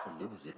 to lose it.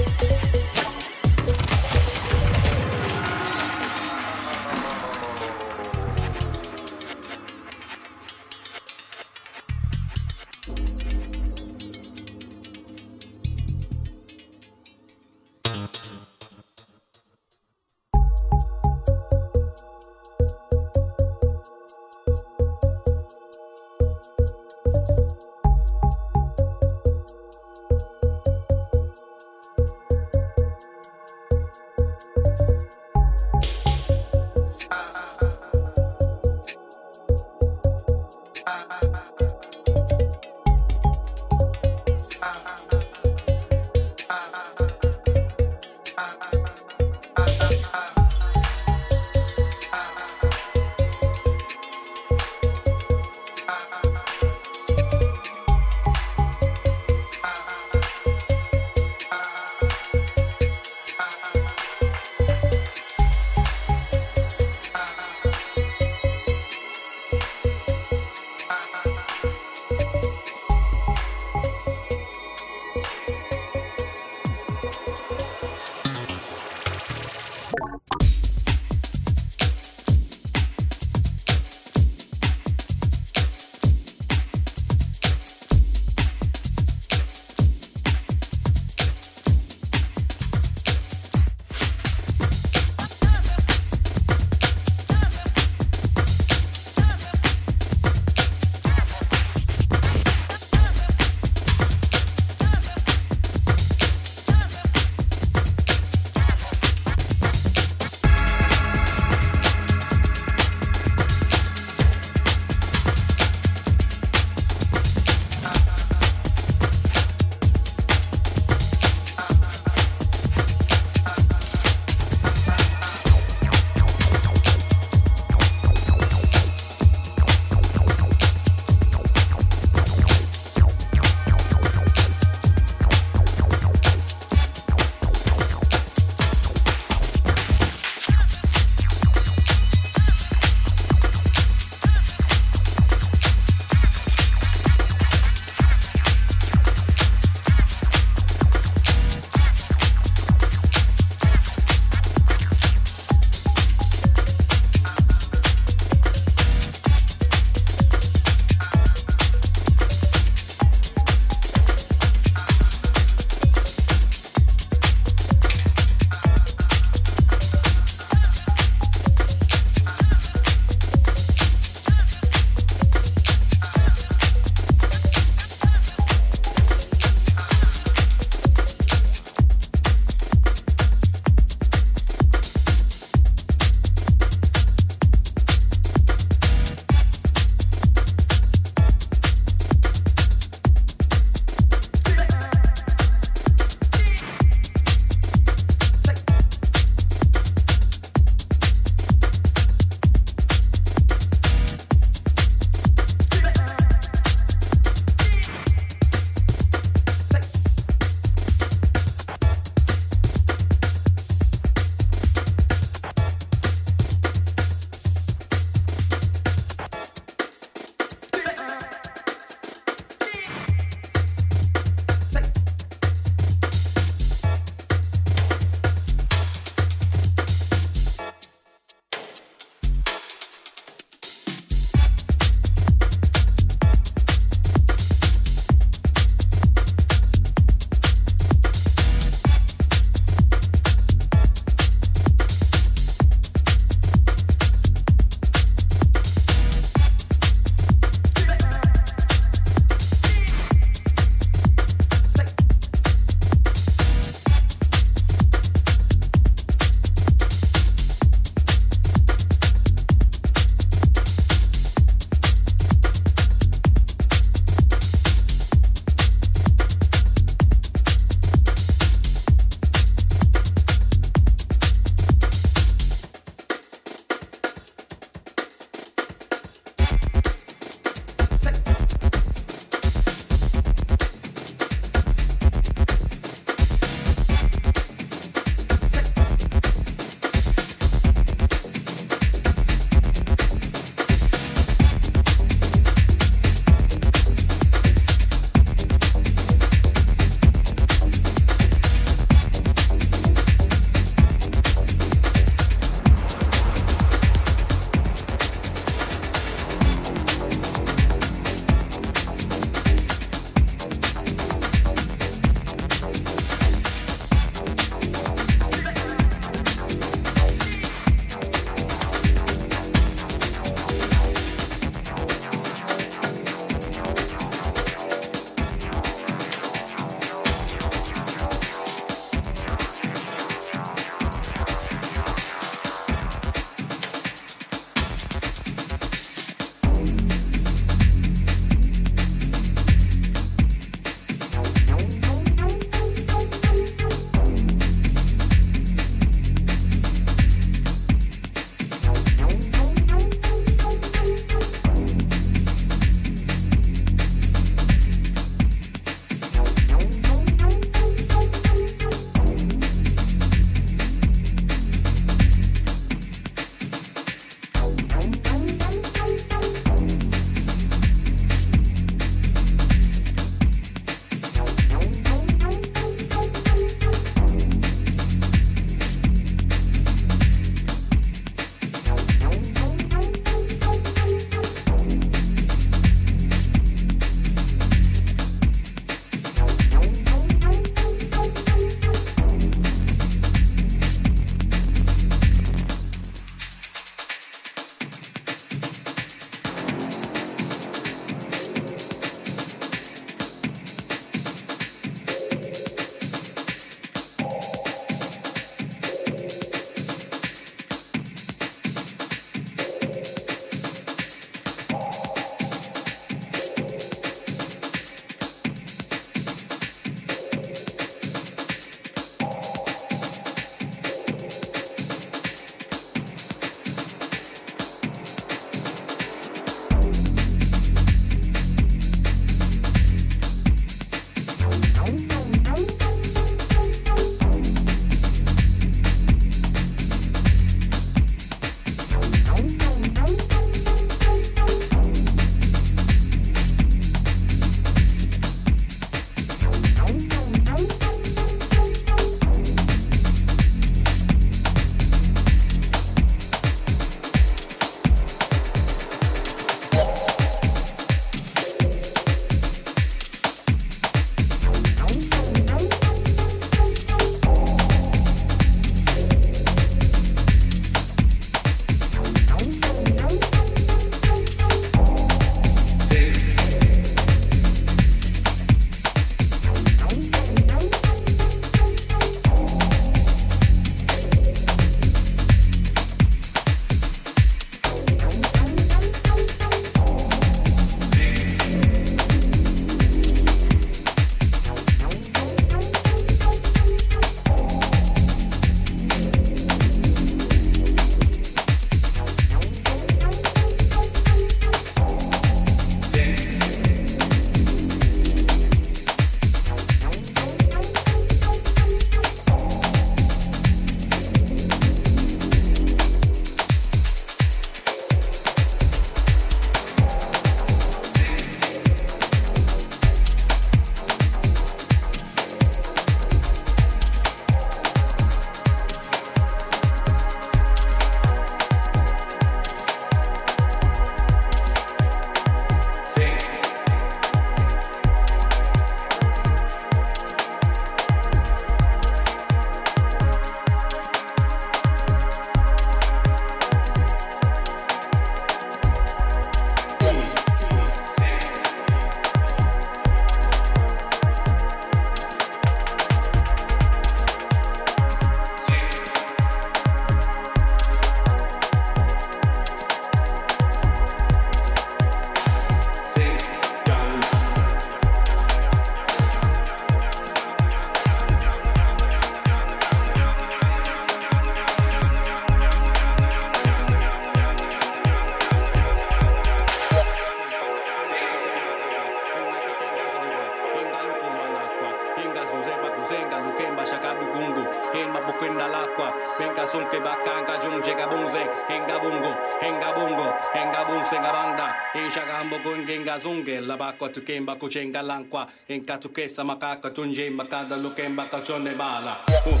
Gungenga zunge la bakwa tukemba kuchenga lankwa. Enka tukesa makaka tunje makanda lukemba kachone bala. Uh,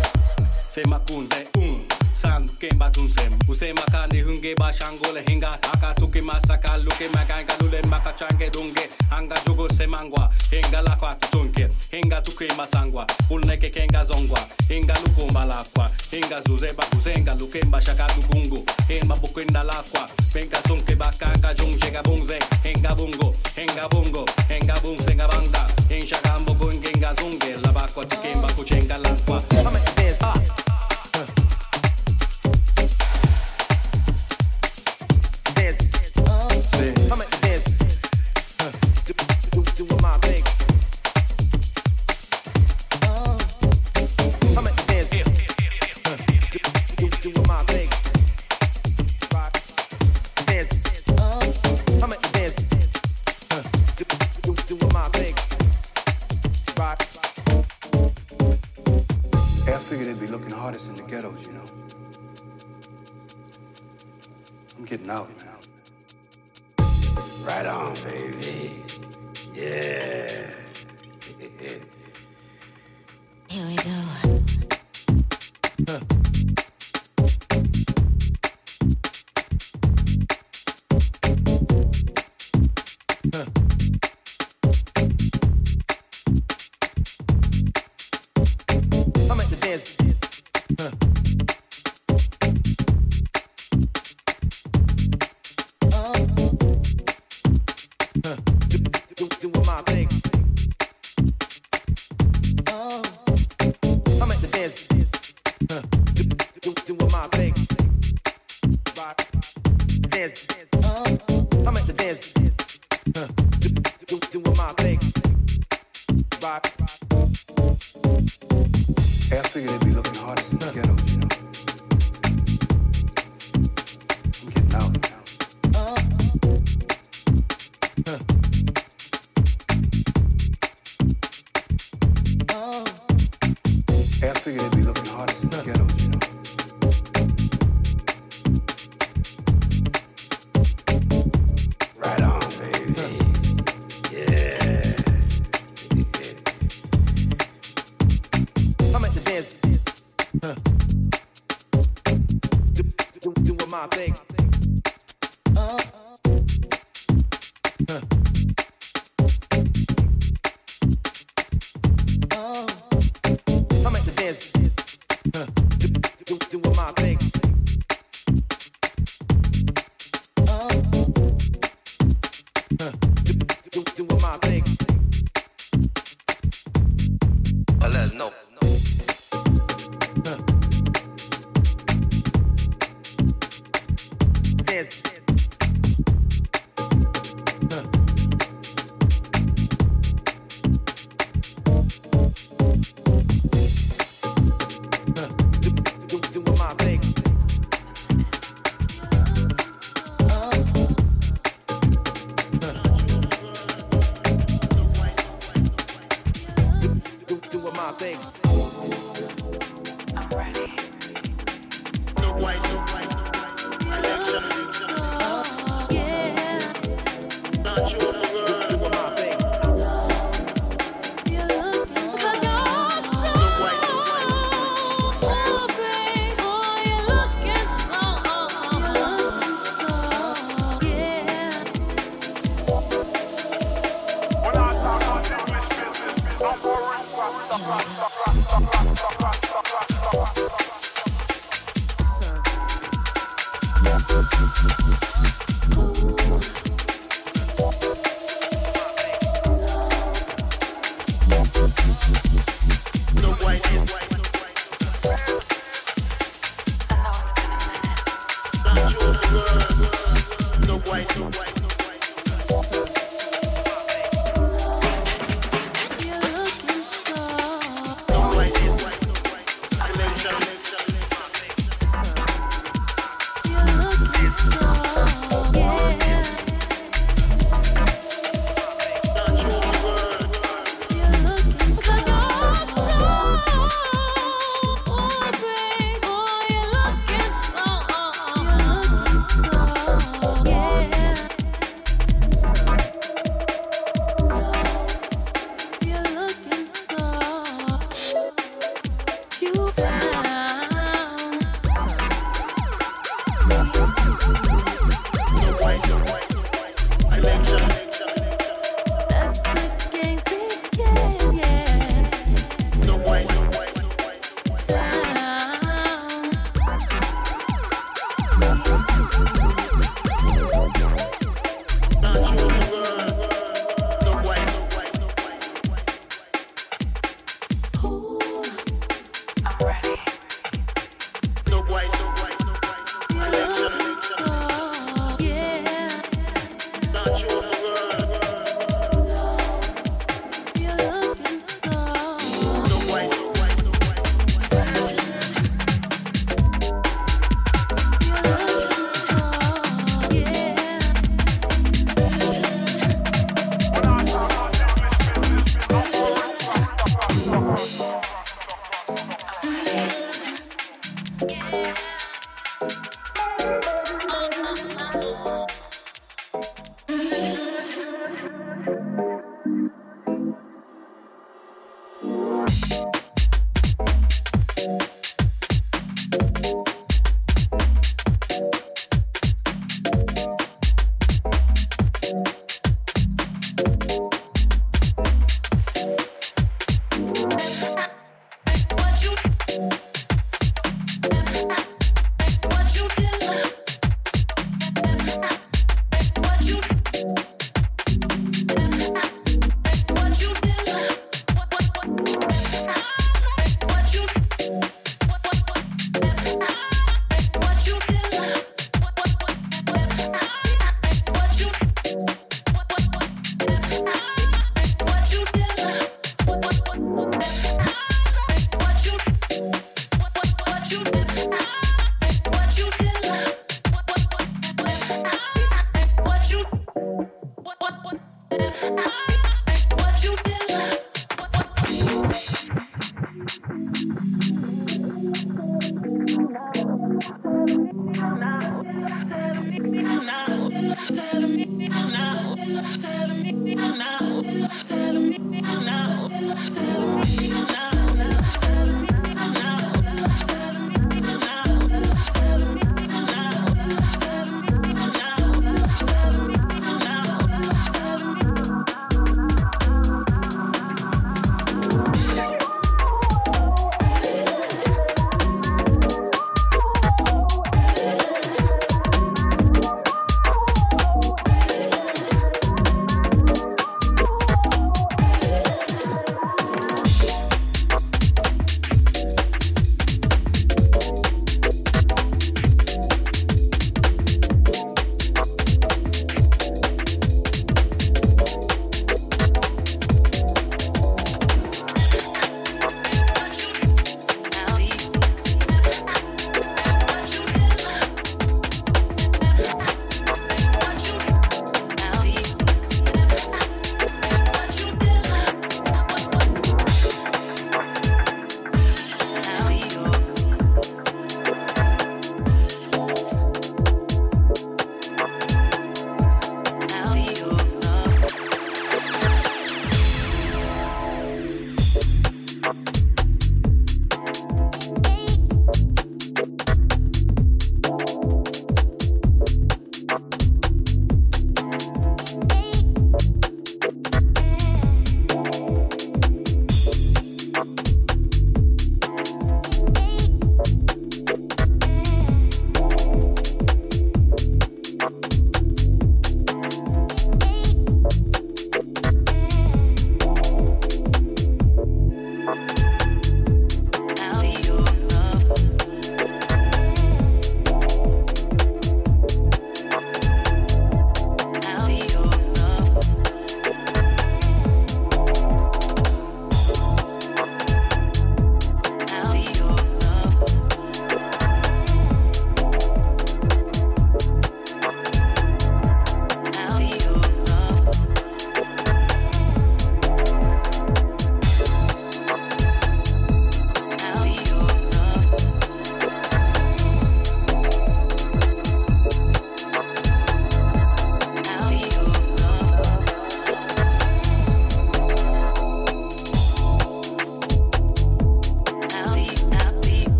sema kunde un san kemba tunsem usema kani hunge ba shangole hinga aka tuki masaka luke makanga lule makachange dunge. Anga jugo semangwa hinga la kwa tutunke hinga tuki masangwa ulneke kenga zongwa. Hinga lukumba lakwa hinga zuzeba kuzenga lukemba shaka dugungu hema bukwenda lakwa benga sunke bakanga jungje bunze hinga bungo hinga bungo hinga bungsenga banda. Hinsha gambo gungenga zunge la bakwa tukemba kuchenga lakwa ah.